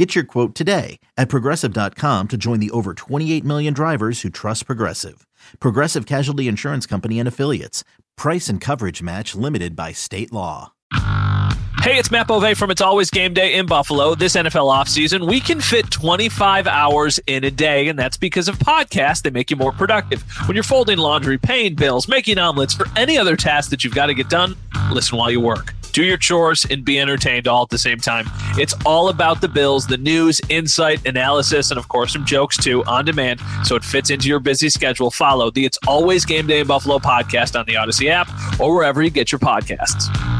Get your quote today at progressive.com to join the over 28 million drivers who trust Progressive. Progressive Casualty Insurance Company and Affiliates. Price and coverage match limited by state law. Hey, it's Matt Bove from It's Always Game Day in Buffalo. This NFL offseason, we can fit 25 hours in a day, and that's because of podcasts. They make you more productive. When you're folding laundry, paying bills, making omelets, for any other task that you've got to get done, listen while you work do your chores and be entertained all at the same time. It's all about the Bills, the news, insight, analysis, and of course some jokes too on demand. So it fits into your busy schedule. Follow the It's Always Game Day in Buffalo podcast on the Audacy app or wherever you get your podcasts.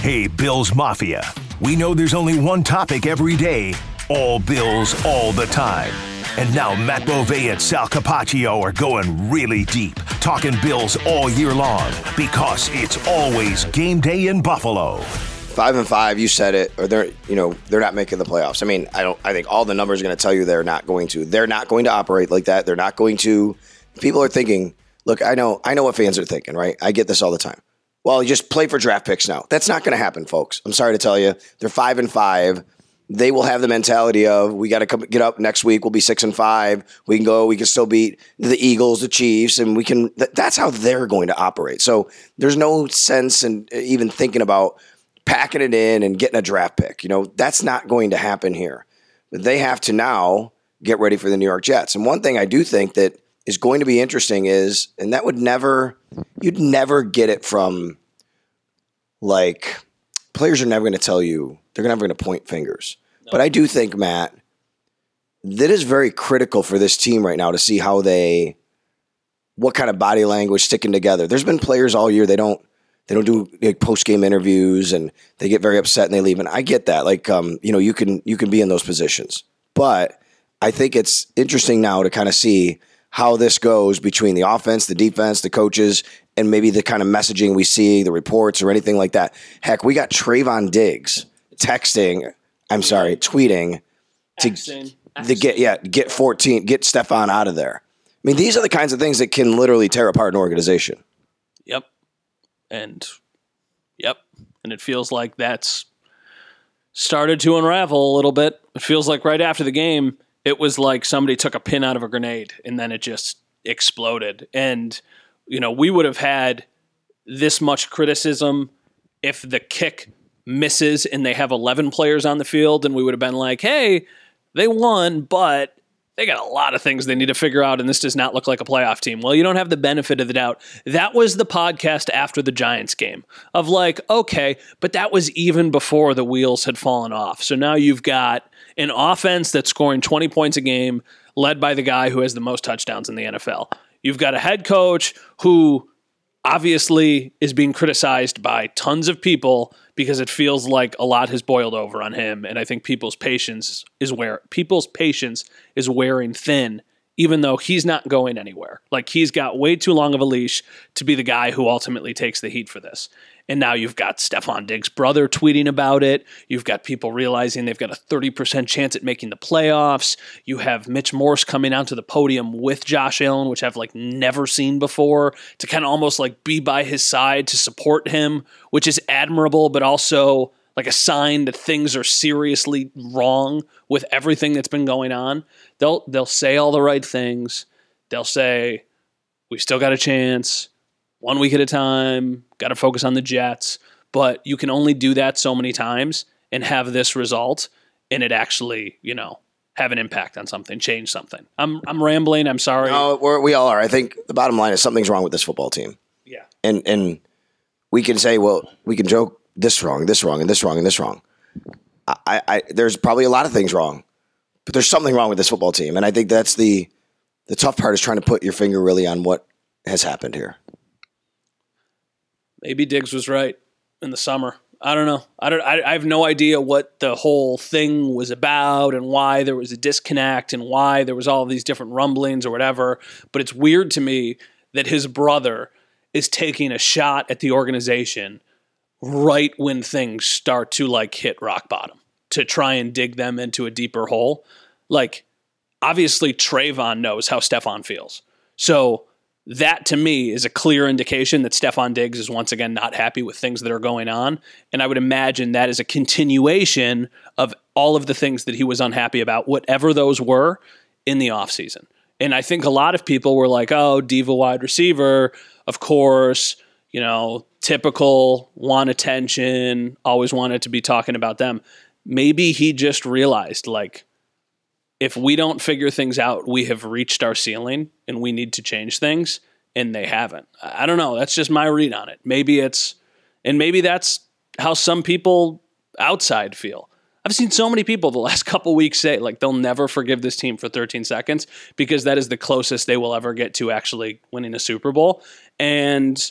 Hey, Bills Mafia. We know there's only one topic every day all Bills, all the time. And now Matt Bove and Sal Capaccio are going really deep, talking Bills all year long because it's always game day in Buffalo. Five and five, you said it, or they're you know they're not making the playoffs. I mean, I don't. I think all the numbers are going to tell you they're not going to. They're not going to operate like that. They're not going to. People are thinking. Look, I know. I know what fans are thinking. Right? I get this all the time well, you just play for draft picks now. That's not going to happen, folks. I'm sorry to tell you. They're five and five. They will have the mentality of we got to come get up next week. We'll be six and five. We can go. We can still beat the Eagles, the Chiefs, and we can. that's how they're going to operate. So there's no sense in even thinking about packing it in and getting a draft pick. You know that's not going to happen here. But they have to now get ready for the New York Jets. And one thing I do think that is going to be interesting is, and that would never, you'd never get it from like players are never going to tell you, they're never going to point fingers. No. But I do think, Matt, that is very critical for this team right now to see how they, what kind of body language sticking together. There's been players all year, they don't, they don't do like, post game interviews and they get very upset and they leave. And I get that. Like, um, you know, you can, you can be in those positions. But I think it's interesting now to kind of see how this goes between the offense, the defense, the coaches, and maybe the kind of messaging we see, the reports, or anything like that. Heck, we got Trevon Diggs texting, I'm sorry, tweeting to, to get yeah, get 14, get Stefon out of there. I mean, these are the kinds of things that can literally tear apart an organization. Yep. And yep. And it feels like that's started to unravel a little bit. It feels like right after the game, it was like somebody took a pin out of a grenade and then it just exploded. And, you know, we would have had this much criticism if the kick misses and they have 11 players on the field, and we would have been like, hey, they won, but they got a lot of things they need to figure out, and this does not look like a playoff team. Well, you don't have the benefit of the doubt. That was the podcast after the Giants game of like, okay, but that was even before the wheels had fallen off. So now you've got an offense that's scoring 20 points a game, led by the guy who has the most touchdowns in the NFL. You've got a head coach who obviously is being criticized by tons of people because it feels like a lot has boiled over on him and I think people's patience is where people's patience is wearing thin even though he's not going anywhere. Like he's got way too long of a leash to be the guy who ultimately takes the heat for this. And now you've got Stefon Diggs' brother tweeting about it. You've got people realizing they've got a 30% chance at making the playoffs. You have Mitch Morse coming out onto the podium with Josh Allen, which I've like never seen before, to kind of almost like be by his side to support him, which is admirable, but also like a sign that things are seriously wrong with everything that's been going on. They'll they'll say all the right things. They'll say we still got a chance one week at a time, got to focus on the Jets. But you can only do that so many times and have this result, and it actually, you know, have an impact on something, change something. I'm I'm rambling. I'm sorry. No, we're, we all are. I think the bottom line is something's wrong with this football team. Yeah. and and we can say, well, we can joke this wrong, this wrong, and this wrong, and this wrong. I, I there's probably a lot of things wrong, but there's something wrong with this football team, and I think that's the the tough part is trying to put your finger really on what has happened here. Maybe Diggs was right in the summer. I don't know. I don't. I, I have no idea what the whole thing was about and why there was a disconnect and why there was all these different rumblings or whatever. But it's weird to me that his brother is taking a shot at the organization right when things start to like hit rock bottom to try and dig them into a deeper hole. Like obviously Trevon knows how Stefon feels. So that to me is a clear indication that Stefon Diggs is once again not happy with things that are going on. And I would imagine that is a continuation of all of the things that he was unhappy about, whatever those were in the offseason. And I think a lot of people were like, oh, diva wide receiver, of course, you know, typical, want attention, always wanted to be talking about them. Maybe he just realized, like, if we don't figure things out, we have reached our ceiling and we need to change things, and they haven't. I don't know. That's just my read on it. Maybe it's, and maybe that's how some people outside feel. I've seen so many people the last couple weeks say like they'll never forgive this team for 13 seconds because that is the closest they will ever get to actually winning a Super Bowl. And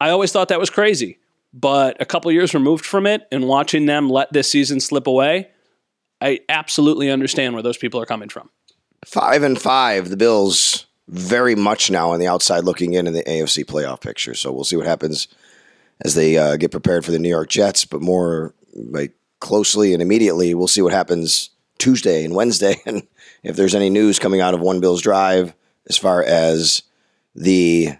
I always thought that was crazy. But a couple years removed from it and watching them let this season slip away, I absolutely understand where those people are coming from. Five and five, the Bills very much now on the outside looking in in the AFC playoff picture. So we'll see what happens as they uh, get prepared for the New York Jets, but more like closely and immediately, we'll see what happens Tuesday and Wednesday, and if there's any news coming out of One Bills Drive as far as the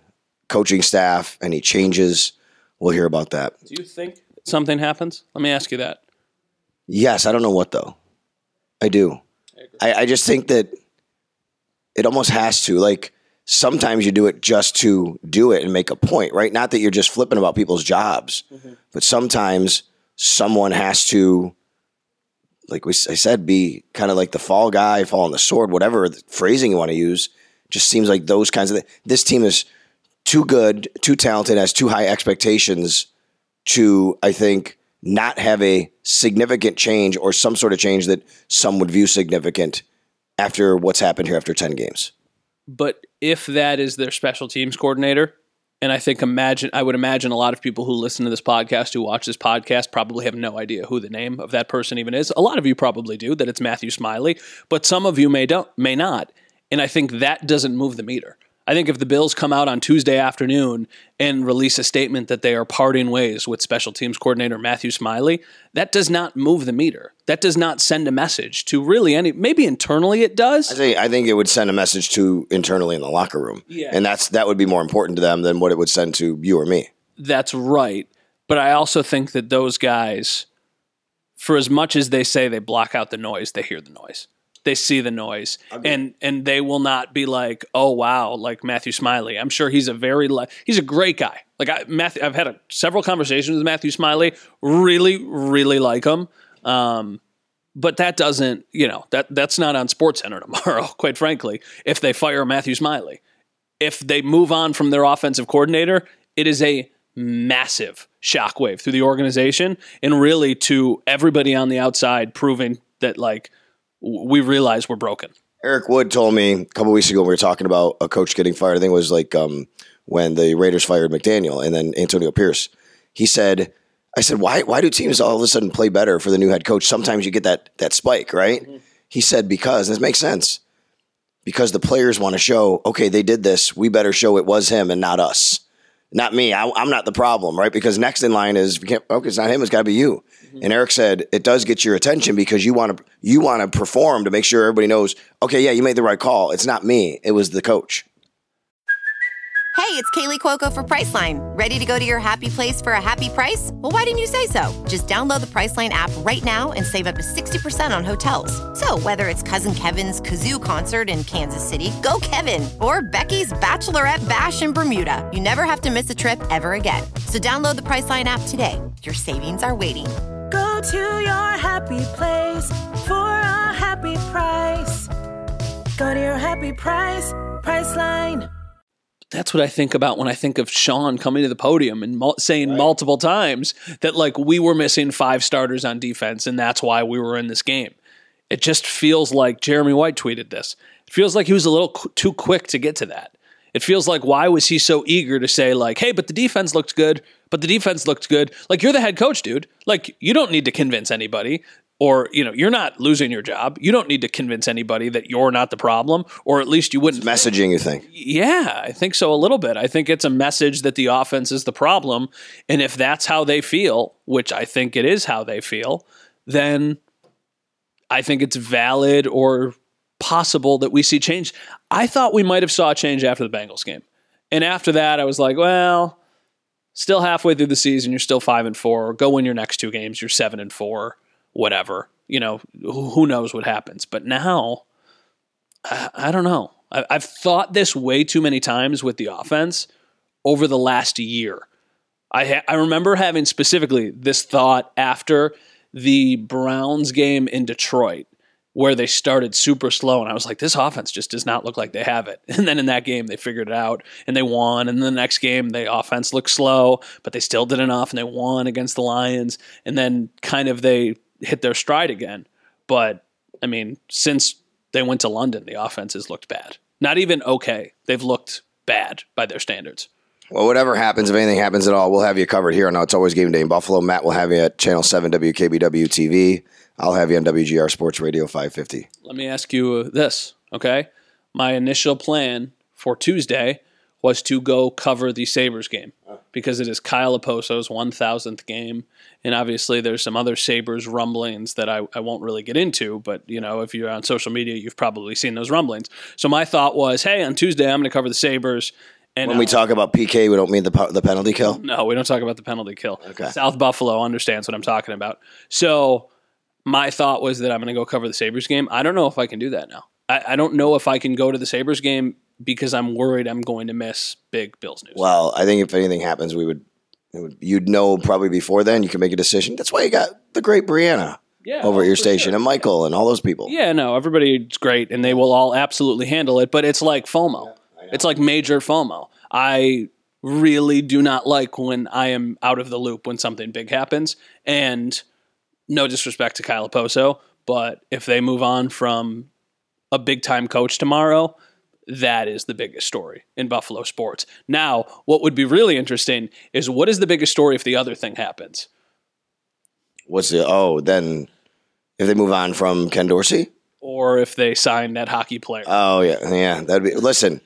coaching staff, any changes, we'll hear about that. Do you think something happens? Let me ask you that. Yes, I don't know what though. I do. I, I just think that it almost has to. Like sometimes you do it just to do it and make a point, right? Not that you're just flipping about people's jobs, mm-hmm. but sometimes someone has to, like we, I said, be kind of like the fall guy, fall on the sword, whatever the phrasing you want to use. Just seems like those kinds of. This team is too good, too talented, has too high expectations to, I think, not have a significant change or some sort of change that some would view significant after what's happened here after 10 games. But if that is their special teams coordinator, and I think imagine I would imagine a lot of people who listen to this podcast, who watch this podcast, probably have no idea who the name of that person even is. A lot of you probably do that it's Matthew Smiley, but some of you may don't may not. And I think that doesn't move the meter. I think if the Bills come out on Tuesday afternoon and release a statement that they are parting ways with special teams coordinator Matthew Smiley, that does not move the meter. That does not send a message to really any. Maybe internally it does. I think I think it would send a message to internally in the locker room. Yeah. And that's that would be more important to them than what it would send to you or me. That's right. But I also think that those guys, for as much as they say they block out the noise, they hear the noise. They see the noise, and and they will not be like, oh wow, like Matthew Smiley. I'm sure he's a very li- he's a great guy. Like I, Matthew, I've had a, several conversations with Matthew Smiley. Really, really like him. Um, but that doesn't, you know, that that's not on Sports Center tomorrow. Quite frankly, if they fire Matthew Smiley, if they move on from their offensive coordinator, it is a massive shockwave through the organization and really to everybody on the outside proving that like we realize we're broken. Eric Wood told me a couple weeks ago we were talking about a coach getting fired. I think it was like um, when the Raiders fired McDaniel and then Antonio Pierce. He said, "I said why why do teams all of a sudden play better for the new head coach? Sometimes you get that that spike, right?" He said because this makes sense because the players want to show okay they did this. We better show it was him and not us, not me. I, I'm not the problem, right? Because next in line is we can't, okay, it's not him. It's got to be you. And Eric said it does get your attention because you want to you want to perform to make sure everybody knows. Okay, yeah, you made the right call. It's not me. It was the coach. Hey, it's Kaley Cuoco for Priceline. Ready to go to your happy place for a happy price? Well, why didn't you say so? Just download the Priceline app right now and save up to 60% on hotels. So, whether it's Cousin Kevin's Kazoo concert in Kansas City, go Kevin, or Becky's Bachelorette Bash in Bermuda, you never have to miss a trip ever again. So, download the Priceline app today. Your savings are waiting. Go to your happy place for a happy price. Go to your happy price, Priceline. that's what I think about when I think of Sean coming to the podium and mul- saying multiple times that like we were missing five starters on defense and that's why we were in this game. It just feels like Jeremy White tweeted this. It feels like he was a little qu- too quick to get to that. It feels like why was he so eager to say like, "Hey, but the defense looked good, but the defense looked good." Like you're the head coach, dude. Like you don't need to convince anybody or, you know, you're not losing your job. You don't need to convince anybody that you're not the problem or at least you wouldn't Messaging, you think? yeah, I think so a little bit. I think it's a message that the offense is the problem. And if that's how they feel, which I think it is how they feel, then I think it's valid or possible that we see change. I thought we might have saw a change after the Bengals game. And after that, I was like, well, still halfway through the season, you're still five and four. Go win your next two games, you're seven and four, whatever. You know, who knows what happens. But now, I, I don't know. I, I've thought this way too many times with the offense over the last year. I ha- I remember having specifically this thought after the Browns game in Detroit, where they started super slow, and I was like, this offense just does not look like they have it. And then in that game, they figured it out and they won. And then the next game, the offense looked slow, but they still did enough and they won against the Lions. And then kind of they hit their stride again. But I mean, since they went to London, the offense has looked bad. Not even okay. They've looked bad by their standards. Well, whatever happens, if anything happens at all, we'll have you covered here. I know it's always game day in Buffalo. Matt will have you at Channel 7 WKBW TV. I'll have you on WGR Sports Radio 550. Let me ask you this, okay? My initial plan for Tuesday was to go cover the Sabres game because it is Kyle Okposo's 1000th game. And obviously, there's some other Sabres rumblings that I, I won't really get into, but you know, if you're on social media, you've probably seen those rumblings. So my thought was, hey, on Tuesday, I'm going to cover the Sabres. And When we uh, talk about PK, we don't mean the, the penalty kill. no, we don't talk about the penalty kill. Okay. South Buffalo understands what I'm talking about. So my thought was that I'm going to go cover the Sabres game. I don't know if I can do that now. I, I don't know if I can go to the Sabres game because I'm worried I'm going to miss big Bills news. Well, I think if anything happens, we would, would you'd know probably before then. You can make a decision. That's why you got the great Brianna yeah, over at oh, your station sure. and Michael and all those people. Yeah, no, everybody's great and they will all absolutely handle it, but it's like FOMO. it's like major FOMO. I really do not like when I am out of the loop when something big happens. And no disrespect to Kyle Poso, but if they move on from a big time coach tomorrow, that is the biggest story in Buffalo sports. Now, what would be really interesting is what is the biggest story if the other thing happens? What's the, oh, then if they move on from Ken Dorsey? Or if they sign that hockey player. Oh, yeah. Yeah. That'd be, listen,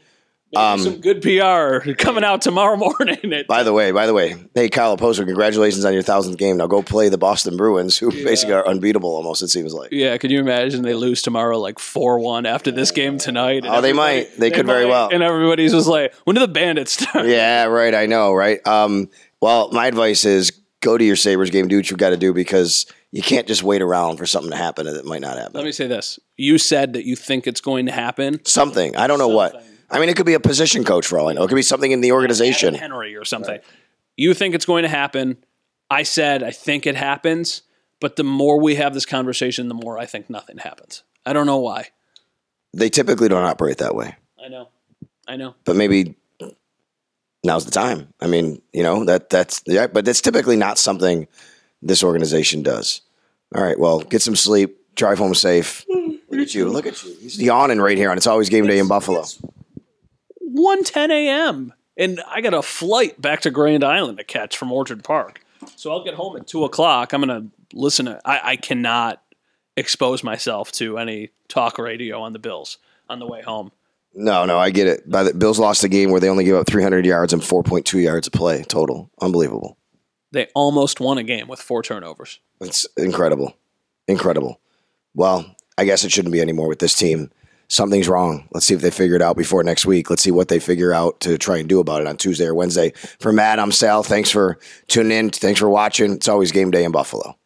um, some good PR coming out tomorrow morning. At, By the way, by the way, hey Kyle Okposo, congratulations on your thousandth game. Now go play the Boston Bruins, who basically are unbeatable almost. It seems like. yeah, could you imagine they lose tomorrow like four one after this game tonight? Oh, they might. They could very well. And everybody's just like, when do the bandits start? Yeah, right. I know, right? Um, well, my advice is go to your Sabres game, do what you've got to do because you can't just wait around for something to happen that might not happen. Let me say this: you said that you think it's going to happen. something. I don't know what. Something. I mean, it could be a position coach for all I know. It could be something in the organization. Adam Henry or something. You think it's going to happen. I said I think it happens, but the more we have this conversation, the more I think nothing happens. I don't know why. They typically don't operate that way, I know. I know. but maybe now's the time. I mean, you know that that's yeah, but that's typically not something this organization does. All right, well, get some sleep, drive home safe. Look at you, look at you. He's yawning right here, and it's always game day in Buffalo. 1:10 a.m. and I got a flight back to Grand Island to catch from Orchard Park. So I'll get home at two o'clock. I'm gonna listen to. I, I cannot expose myself to any talk radio on the Bills on the way home. No, no, I get it. By the Bills lost a game where they only gave up 300 yards and 4.2 yards a play total. Unbelievable. They almost won a game with four turnovers. It's incredible. Incredible. Well, I guess it shouldn't be anymore with this team. Something's wrong. Let's see if they figure it out before next week. Let's see what they figure out to try and do about it on Tuesday or Wednesday. For Matt, I'm Sal. Thanks for tuning in. Thanks for watching. It's always game day in Buffalo.